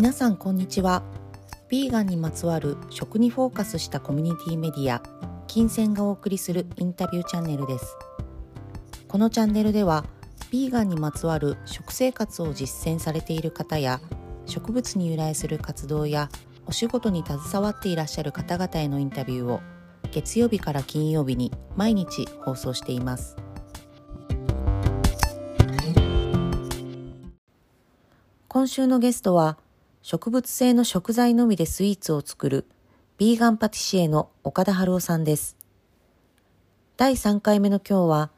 皆さんこんにちは。ヴィーガンにまつわる食にフォーカスしたコミュニティメディア金銭がお送りするインタビューチャンネルです。このチャンネルではヴィーガンにまつわる食生活を実践されている方や植物に由来する活動やお仕事に携わっていらっしゃる方々へのインタビューを月曜日から金曜日に毎日放送しています。今週のゲストは植物性の食材のみでスイーツを作るビーガンパティシエの岡田春夫さんです。第3回目の今日は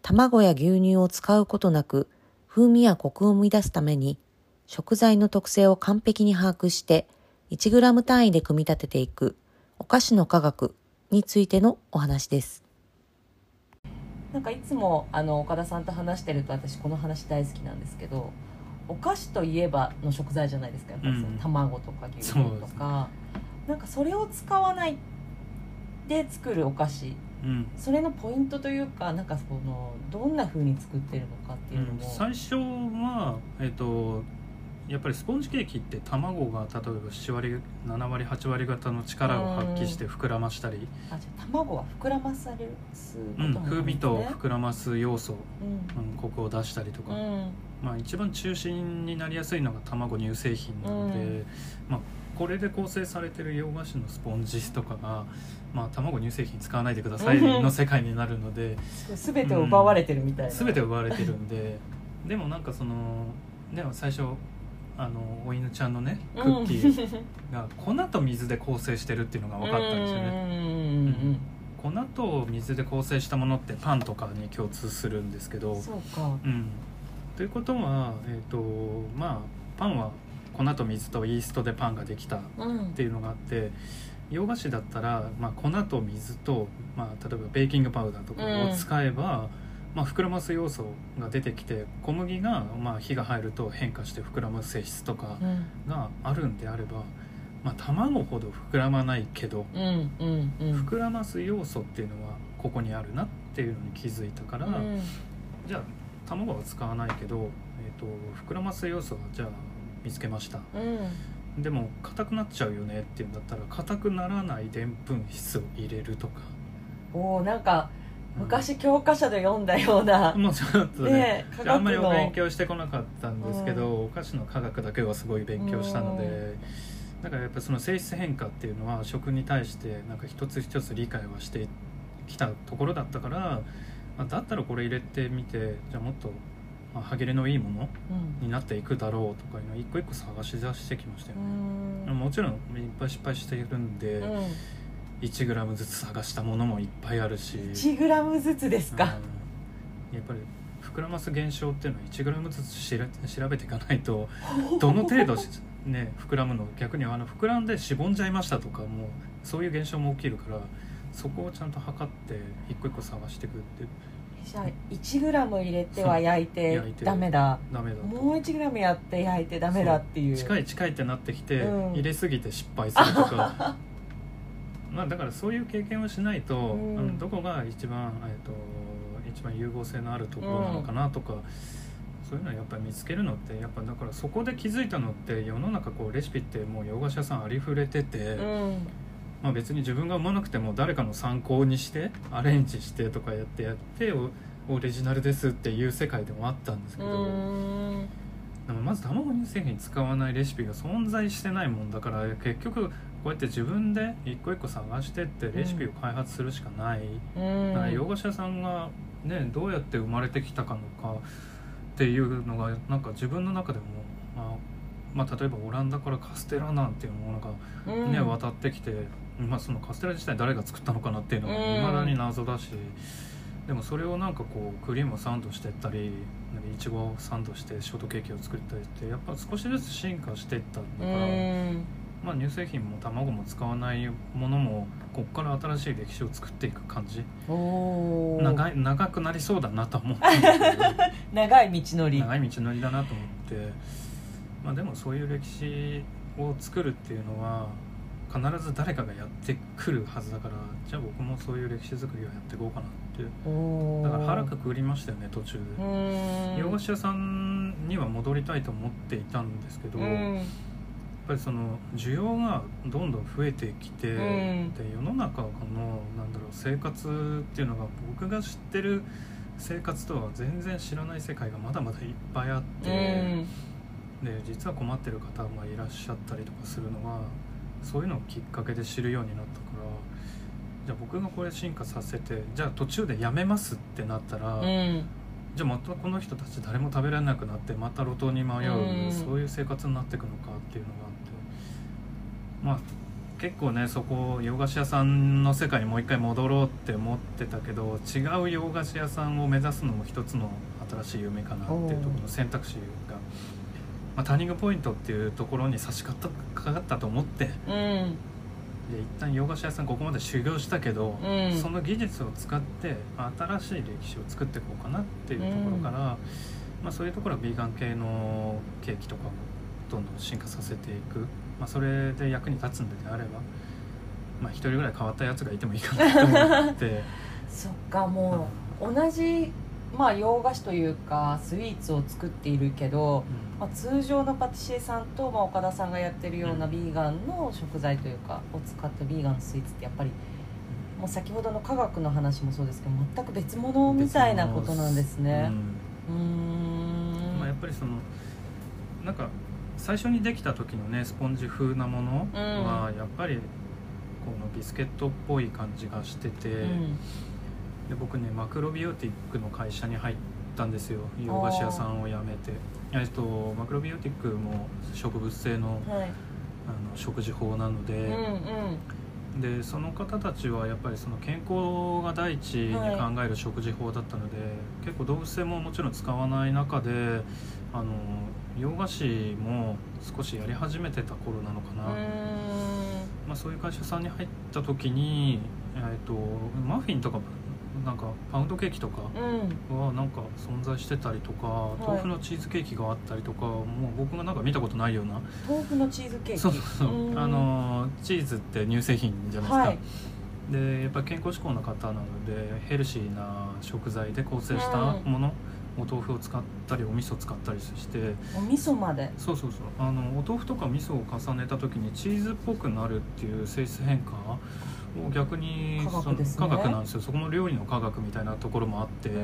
卵や牛乳を使うことなく風味やコクを生み出すために食材の特性を完璧に把握して 1g 単位で組み立てていくお菓子の科学についてのお話です。なんかいつもあの岡田さんと話してると私この話大好きなんですけどお菓子といえばの食材じゃないですかやっぱりそのうん。卵とか牛乳とか、なんかそれを使わないで作るお菓子。うん。それのポイントというかなんかそのどんな風に作ってるのかっていうのも、最初は、えっとやっぱりスポンジケーキって卵が例えば7割7割8割方の力を発揮して膨らましたり、あじゃあ卵は膨らまされるすことうん。風味と膨らます要素、ううん、コクを出したりとか、んうんまあ、一番中心になりやすいのが卵乳製品なので、うん。まあ、これで構成されてる洋菓子のスポンジとかが、まあ、卵乳製品使わないでくださいの世界になるのですべてを奪われてるみたいな、全て奪われてるんででもなんかそのでも最初あのお犬ちゃんのねクッキーが粉と水で構成してるっていうのが分かったんですよね。ね粉と水で構成したものってパンとかに共通するんですけどそうか。うん、ということは、えーとまあ、パンは粉と水とイーストでパンができたっうん。ていうのがあって洋菓子だったら、まあ、粉と水と、まあ、例えばベーキングパウダーとかを使えば、まあ、膨らます要素が出てきて小麦が、まあ、火が入ると変化して膨らむ性質とかうん。があるんであれば、まあ、卵ほど膨らまないけどうんうんうん。膨らます要素っていうのはここにあるなっていうのに気づいたから。うん。じゃあ卵は使わないけど、えー、と膨らます要素はじゃあ見つけました。うん。でも硬くなっちゃうよねっていうんだったら硬くならないでんぷん質を入れるとか、おおなんかうん。昔教科書で読んだような、もうちょっとねねあんまりお勉強してこなかったんですけど、お菓子の科学だけはすごい勉強したので、だからやっぱその性質変化っていうのは食に対してなんか一つ一つ理解はしてきたところだったからあだったらこれ入れてみてじゃあもっと、まあ、歯切れのいいものうん。になっていくだろうとかいうのを一個一個探し出してきましたよね、もちろんいっぱい失敗しているんで、うん、1g ずつ探したものもいっぱいあるし。1グラムずつですか、うん。やっぱり膨らます現象っていうのは 1g ずつしら調べていかないと どの程度しね膨らむの逆にあの膨らんでしぼんじゃいましたとかもそういう現象も起きるからそこをちゃんと測って一個一個探していくってじゃあ1グラム入れては焼いてダメだ。ダメだと。もう1グラムやって焼いてダメだっていう。近い近いってなってきて、うん。入れすぎて失敗するとか。まあだからそういう経験をしないと、うん。あのどこが一番、えっと一番融合性のあるところなのかなとか、そういうのをやっぱり見つけるのってやっぱだからそこで気づいたのって世の中こうレシピってもう洋菓子屋さんありふれてて、うんまあ、別に自分が生まなくても誰かの参考にしてアレンジしてとかやってやっておオリジナルですっていう世界でもあったんですけうど。ん。でもまず卵乳製品使わないレシピが存在してないもんだから結局こうやって自分で一個一個探してってレシピを開発するしかない、うん。だから洋菓子屋さんが、ね、どうやって生まれてきたかのかっていうのがなんか自分の中でも、まあまあ、例えばオランダからカステラなんていうものがね、うん。渡ってきて、まあ、そのカステラ自体誰が作ったのかなっていうのがうん。いまだに謎だし、でもそれをなんかこうクリームをサンドしてったりいちごをサンドしてショートケーキを作ったりってやっぱ少しずつ進化していったんだうから、ん。まあ、乳製品も卵も使わないものもこっから新しい歴史を作っていく感じ。長い長くなりそうだなとは思ったんですけど。長い道のり。長い道のりだなと思って、まあ、でもそういう歴史を作るっていうのは必ず誰かがやってくるはずだからじゃあ僕もそういう歴史作りをやっていこうかなってだから腹くくりましたよね途中うで、洋菓子屋さんには戻りたいと思っていたんですけど、やっぱりその需要がどんどん増えてきて、うん。で世の中のなんだろう生活っていうのが僕が知ってる生活とは全然知らない世界がまだまだいっぱいあって、うんで実は困ってる方がいらっしゃったりとかするのはそういうのをきっかけで知るようになったからじゃあ僕がこれ進化させてじゃあ途中でやめますってなったら、うん。じゃあまたこの人たち誰も食べられなくなってまた路頭に迷う、うん。そういう生活になっていくのかっていうのがあって。まあ結構ねそこ洋菓子屋さんの世界にもう一回戻ろうって思ってたけど違う洋菓子屋さんを目指すのも一つの新しい夢かなっていうところの選択肢が、まあ、ターニングポイントっていうところに差し掛かったと思ってうん。で一旦洋菓子屋さんここまで修行したけど、うん。その技術を使って新しい歴史を作っていこうかなっていうところから、まあ、そういうところはビーガン系のケーキとかもどんどん進化させていく、まあ、それで役に立つんであれば、まあ、一人ぐらい変わったやつがいてもいいかなと思って。そっかもう同じまあ洋菓子というかスイーツを作っているけど、まあ、通常のパティシエさんと、まあ、岡田さんがやってるようなうん。ビーガンの食材というかを使ったビーガンのスイーツってやっぱりもう先ほどの科学の話もそうですけど全く別物みたいなことなんですね。うーん。まあ、やっぱりそのなんか最初にできた時のねスポンジ風なものはやっぱりこのビスケットっぽい感じがしてて、うんで僕ねマクロビオティックの会社に入ったんですよ。洋菓子屋さんを辞めて。えっとマクロビオティックも植物性のはい。あの食事法なのうんで、でその方たちはやっぱりその健康が第一に考える食事法だったので、結構動物性ももちろん使わない中であの洋菓子も少しやり始めてた頃なのかな、まあ、そういう会社さんに入った時に、えー、とマフィンとかなんかパウンドケーキとかうん。はなんか存在してたりとか、い。豆腐のチーズケーキがあったりとかもう僕がなんか見たことないような。豆腐のチーズケーキ。そうそうそう。うん。あのチーズって乳製品じゃないですか、はい。でやっぱり健康志向の方なのでヘルシーな食材で構成したもの、お豆腐を使ったりお味噌を使ったりして。お味噌まで。そうそうそう。あのお豆腐とか味噌を重ねた時にチーズっぽくなるっていう性質変化を逆に科学ね。その科学なんですよ。そこも料理の科学みたいなところもあって、うん。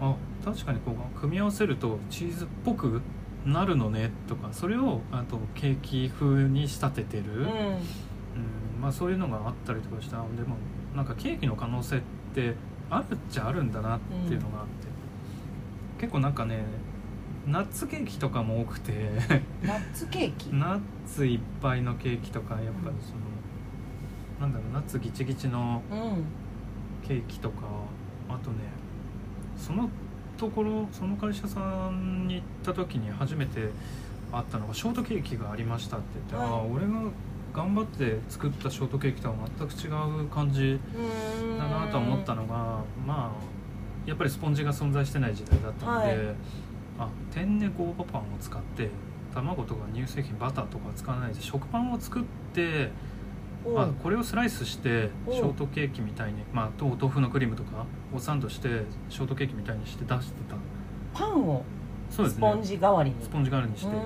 あ確かにこう組み合わせるとチーズっぽくなるのねとかそれをあとケーキ風に仕立ててる、うん。うんまあ、そういうのがあったりとかした。でもなんかケーキの可能性ってあるっちゃあるんだなっていうのがあって、結構なんかねナッツケーキとかも多くて。ナッツケーキ？ナッツいっぱいのケーキとかやっぱりその、なんだろうナッツギチギチのうん。ケーキとかあとねそのところその会社さんに行った時に初めてあったのがショートケーキがありましたって言って、はい。ああ俺が頑張って作ったショートケーキとは全く違う感じだなと思ったのがまあやっぱりスポンジが存在してない時代だったので、はい。あ天然ゴーバパンを使って卵とか乳製品バターとか使わないで食パンを作っておあこれをスライスしておショートケーキみたいに、まあ、とお豆腐のクリームとかをサンドしてショートケーキみたいにして出してた。パンをそうですね。スポンジ代わりに。スポンジ代わりにして。で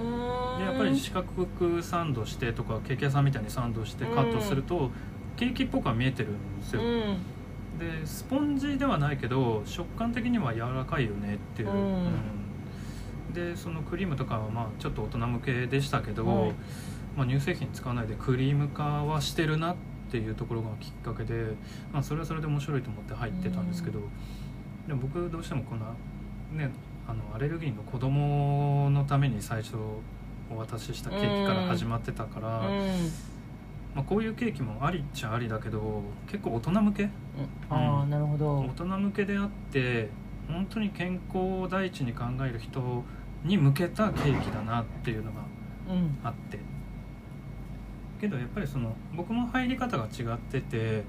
やっぱり四角くサンドしてとかケーキ屋さんみたいにサンドしてカットすると、ケーキっぽくは見えてるんですよ、うん。でスポンジではないけど食感的には柔らかいよねっていう、うん。うん。でそのクリームとかはまあちょっと大人向けでしたけど、はいまあ、乳製品使わないでクリーム化はしてるなっていうところがきっかけで、まあ、それはそれで面白いと思って入ってたんですけど、でも僕どうしてもこんなねあのアレルギーの子供のために最初お渡ししたケーキから始まってたから、まあ、こういうケーキもありっちゃありだけど結構大人向け。うん。ああなるほど。大人向けであって本当に健康を第一に考える人に向けたケーキだなっていうのがうん。あってけどやっぱりその僕も入り方が違ってて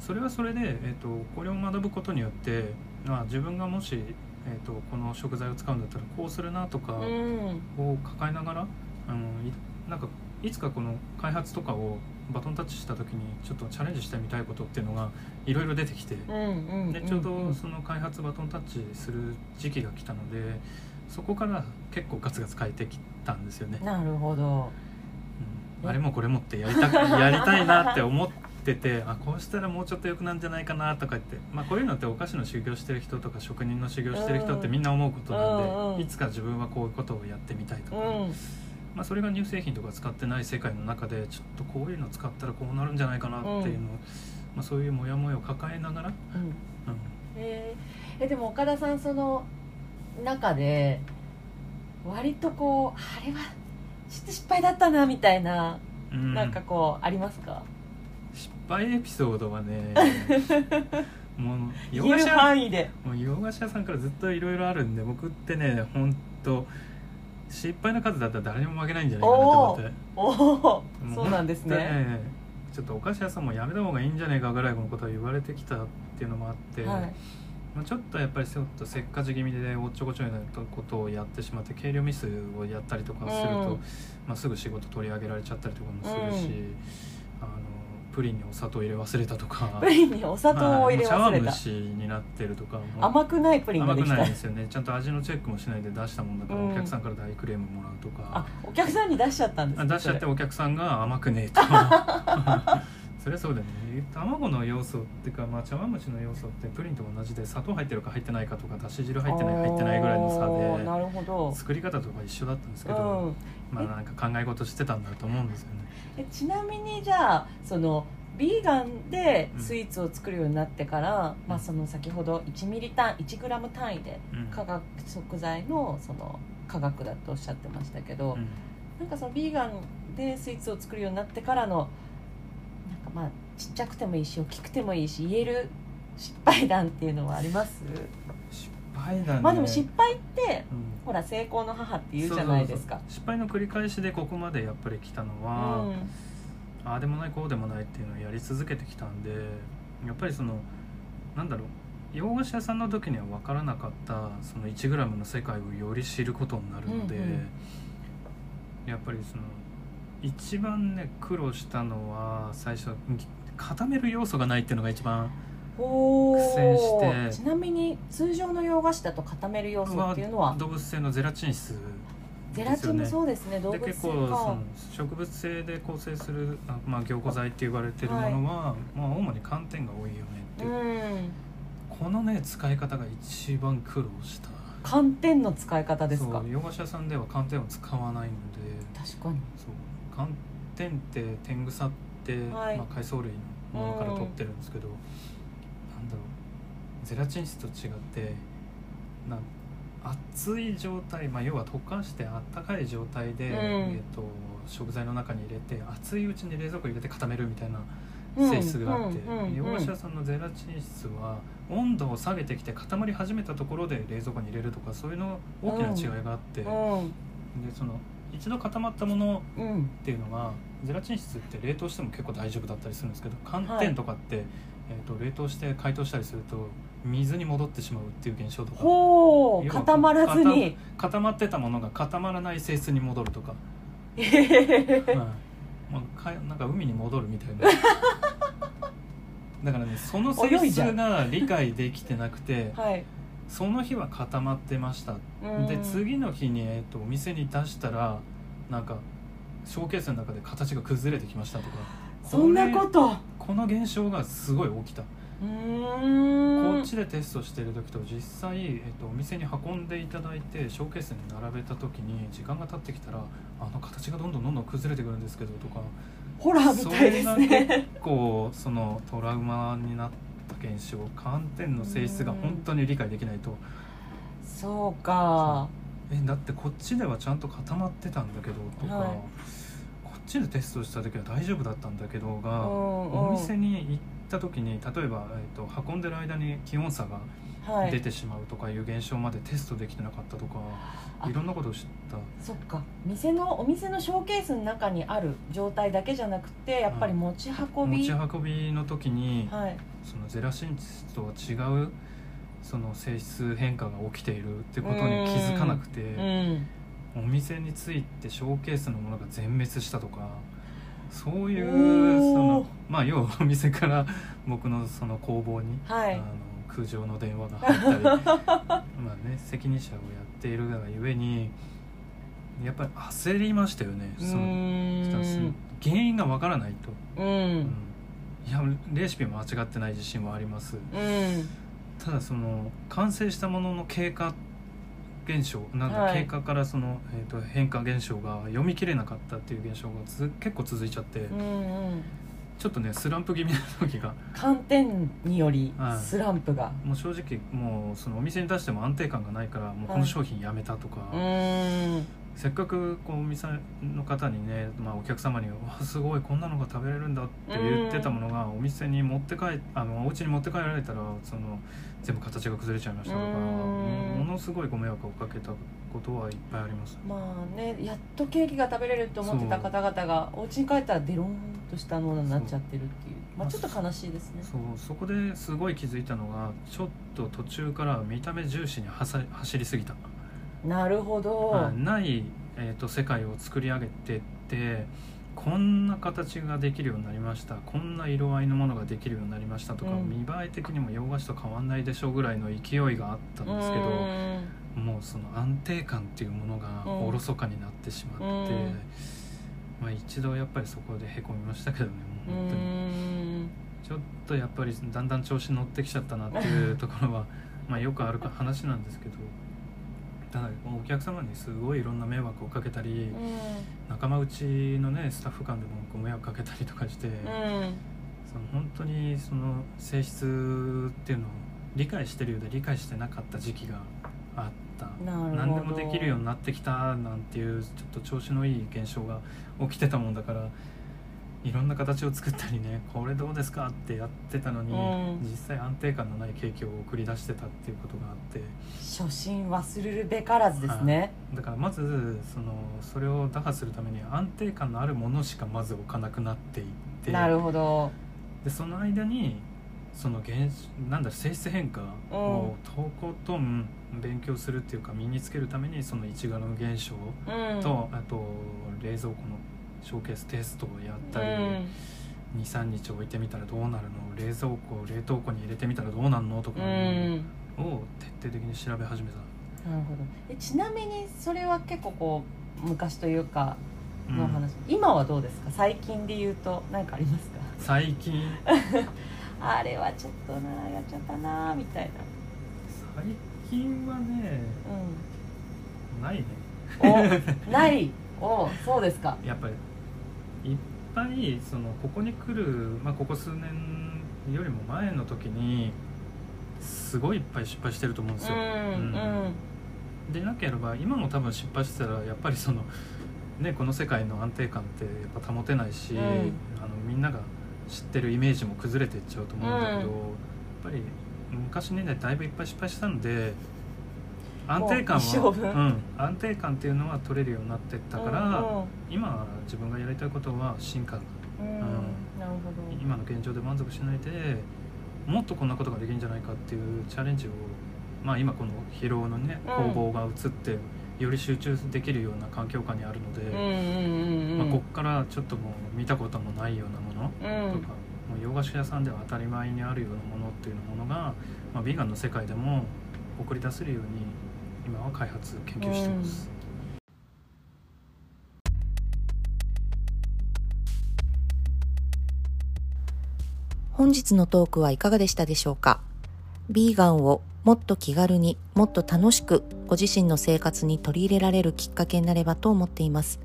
それはそれで、えー、とこれを学ぶことによって、まあ、自分がもし、えー、とこの食材を使うんだったらこうするなとかうん。を抱えながらあのいなんかいつかこの開発とかをバトンタッチした時にちょっとチャレンジしてみたいことっていうのがいろいろ出てきて。でちょうどその開発バトンタッチする時期が来たのでそこから結構ガツガツ変えてきたんですよね。なるほどあれもこれもってやりた やりたいなって思っててあこうしたらもうちょっと良くなんじゃないかなとか言って、まあ、こういうのってお菓子の修行してる人とか職人の修行してる人ってみんな思うことなんで、うんうんいつか自分はこういうことをやってみたいとか、うん。まあ、それが乳製品とか使ってない世界の中でちょっとこういうの使ったらこうなるんじゃないかなっていうのを、うん。まあ、そういうモヤモヤを抱えながら、うん。うん。えー。えでも岡田さんその中で割とこうあれはちょっと失敗だったなみたいな、うん。なんかこうありますか？失敗エピソードはね もう洋菓子屋範囲で。もう洋菓子屋さんからずっといろいろあるんで僕ってね本当失敗の数だったら誰にも負けないんじゃないかなと思って。おおもそうなんですねね。ちょっとお菓子屋さんもやめた方がいいんじゃないかぐらいのことを言われてきたっていうのもあって、はいまあ、ちょっとやっぱりちょっとせっかち気味でおっちょこちょいなことをやってしまって計量ミスをやったりとかすると、うん。まあ、すぐ仕事取り上げられちゃったりとかもするし、うん。あのプリンにお砂糖入れ忘れたとか。プリンにお砂糖を入れ忘れた。茶碗蒸しになってるとか甘くないプリンができた甘くないんですよね。ちゃんと味のチェックもしないで出したもんだから、うん。お客さんから大クレームもらうとあかお客さんに出しちゃったんですあか出しちゃってお客さんが甘くねえと そりゃそうだよね。卵の要素っていうか、まあ、茶碗蒸しの要素ってプリンと同じで砂糖入ってるか入ってないかとかだし汁入ってない入ってないぐらいのおーな差るほど。で作り方とか一緒だったんですけど、うんまあなんか考え事してたんだと思うんですよね。えちなみにじゃあそのビーガンでスイーツを作るようになってから、まあ、その先ほど1ミリ単位1グラム単位でうん。化学食材のその科学だとおっしゃってましたけど、うん。なんかそのビーガンでスイーツを作るようになってからのまあちっちゃくてもいいし大きくてもいいし言える失敗談っていうのはあります、失敗だね。まあでも失敗ってうん。ほら成功の母って言うじゃないですか。失敗の繰り返しでここまでやっぱり来たのうは、ん。ああでもないこうでもないっていうのをやり続けてきたんでやっぱりそのなんだろう。洋菓子屋さんの時には分からなかったその 1g の世界をより知ることになるので、うんうん。やっぱりその一番ね苦労したのは最初固める要素がないっていうのが一番お苦戦して。ちなみに通常の洋菓子だと固める要素っていうのは？動物性のゼラチン質ゼラチンもうそうですね。動で物性結構そかの植物性で構成するあ、まあ、凝固剤って言われてるものは、まあ、主に寒天が多いよねっていう。うん。このね使い方が一番苦労した。寒天の使い方ですか？洋菓子屋さんでは寒天を使わないので。確かに。そう寒天って天草って、はい。まあ、海藻類のものから取ってるんですけど、なんだろう。ゼラチン質と違ってな熱い状態、まあ、要は溶かしてあったかい状態で、うん。えっと食材の中に入れて熱いうちに冷蔵庫に入れて固めるみたいなうん性質があって、うんうん洋菓子屋さん。のゼラチン質は温度を下げてきて固まり始めたところで冷蔵庫に入れるとかそういうの大きな違いがあって、でうん。その一度固まったものうん。っていうのがゼラチン質って冷凍しても結構大丈夫だったりするんですけど寒天とかって、えー、と冷凍して解凍したりすると水に戻ってしまうっていう現象とか。固まらずに。固まってたものが固まらない性質に戻るとか、へへへはい。まあ、かなんか海に戻るみたいな。だからねその性質が理解できてなくてはいその日は固まってました。うん。で次の日に、えー、とお店に出したらなんかショーケースの中で形が崩れてきましたとか。そんなこと。うこの現象がすごい起きた、こっちでテストしてる時と実際、えっと、お店に運んでいただいてショーケースに並べた時に時間が経ってきたらあの形がどんどんどんどん崩れてくるんですけどとか。ホラーみたいですそれがね結構そのトラウマになった現象寒天の性質が本当に理解できないと。そうか。えだってこっちではちゃんと固まってたんだけどとか、はい。こっちでテストした時は大丈夫だったんだけどが、うん。お店に行った時に例えば、えー、と運んでる間に気温差がはい。出てしまうとかいう現象までテストできてなかったとか、あ。いろんなことを知った。そっか。店のお店のショーケースの中にある状態だけじゃなくてやっぱり持ち運び、持ち運びの時に、はい。そのゼラチン質とは違うその性質変化が起きているってことに気づかなくて、うん。お店についてショーケースのものが全滅したとかそういおうー。そのまあ要はお店から僕のその工房に、はい。あの空情の電話が入ったり まあね責任者をやっているがゆえにやっぱり焦りましたよねうその原因がわからないと、うん。うん。いやレシピも間違ってない自信はあります。うん。ただその完成したものの経過現象なんかはい。経過からその、えー、と変化現象が読み切れなかったっていう現象がつ結構続いちゃって、うんうん。ちょっとねスランプ気味な時が寒天によりはい。スランプが。もう正直もうそのお店に出しても安定感がないからもうこの商品やめたとか、うーんせっかくこうお店の方にね、まあ、お客様に「わすごいこんなのが食べれるんだ」って言ってたものがお店に持って帰あのお家に持って帰られたらその全部形が崩れちゃいましたとかうん。ものすごいご迷惑をかけたことはいっぱいあります。まあねやっとケーキが食べれると思ってた方々がお家に帰ったらデロンとしたものになっちゃってるっていう。まあちょっと悲しいですね。そう。そこですごい気づいたのがちょっと途中から見た目重視に走りすぎた、なるほど、はいない、えー、と世界を作り上げてってこんな形ができるようになりました。こんな色合いのものができるようになりましたとか、うん。見栄え的にも洋菓子と変わんないでしょうぐらいの勢いがあったんですけど、もうその安定感っていうものがうん。おろそかになってしまって、うん。まあ、一度やっぱりそこでへこみましたけどねうもう本当に。ん。ちょっとやっぱりだんだん調子乗ってきちゃったなっていうところは まあよくあるか話なんですけどただお客様にすごいいろんな迷惑をかけたり仲間内のねスタッフ間でもご迷惑かけたりとかして、うん。その本当にその性質っていうのを理解してるようで理解してなかった時期があった。何でもできるようになってきたなんていうちょっと調子のいい現象が起きてたもんだからいろんな形を作ったりねこれどうですかってやってたのに、うん。実際安定感のないケーキを送り出してたっていうことがあって初心忘れるべからずですね、だからまずそのそれを打破するために安定感のあるものしかまず置かなくなっていって。なるほど。でその間にその現なんだ性質変化をとことん勉強するっていうか身につけるためにその一柄の現象うん。と、あと冷蔵庫のショーケーステストをやったり、23日置いてみたらどうなるの？冷蔵庫冷凍庫に入れてみたらどうなるの？とかうん、うをん徹底的に調べ始めた、なるほど。えちなみにそれは結構こう昔というかうん。の話、今はどうですか？最近で言うと何かありますか？最近？あれはちょっとなやっちゃったなみたい最近はねなないね。うんおない？おそうですか。やっぱりいっぱいそのここに来る、まあ、ここ数年よりも前の時にすごいいっぱい失敗してると思うんですよ、うんうん。でなければ今も多分失敗してたらやっぱりそのねこの世界の安定感ってやっぱ保てないし、うん。あのみんなが知ってるイメージも崩れていっちゃうと思うんだけど、うん。やっぱり昔ねだいぶいっぱい失敗したんで安定感は、分。うん、安定感っていうのは取れるようになってったから、うん今自分がやりたいことは進化うん。うん。今の現状で満足しないでもっとこんなことができるんじゃないかっていうチャレンジを、まあ、今この疲労のねうん。工房が移ってより集中できるような環境下にあるので、まあ、こっからちょっともう見たこともないようなものうん。とか、もう洋菓子屋さんでは当たり前にあるようなものっていうものが、まあ、ビーガンの世界でも送り出せるように今は開発研究してます。本日のトークはいかがでしたでしょうか？ビーガンをもっと気軽にもっと楽しくご自身の生活に取り入れられるきっかけになればと思っています。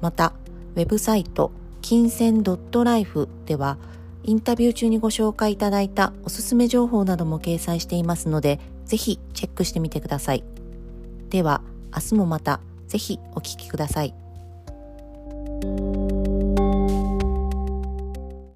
またウェブサイト金銭 .life ではインタビュー中にご紹介いただいたおすすめ情報なども掲載していますのでぜひチェックしてみてください。では明日もまたぜひお聞きください。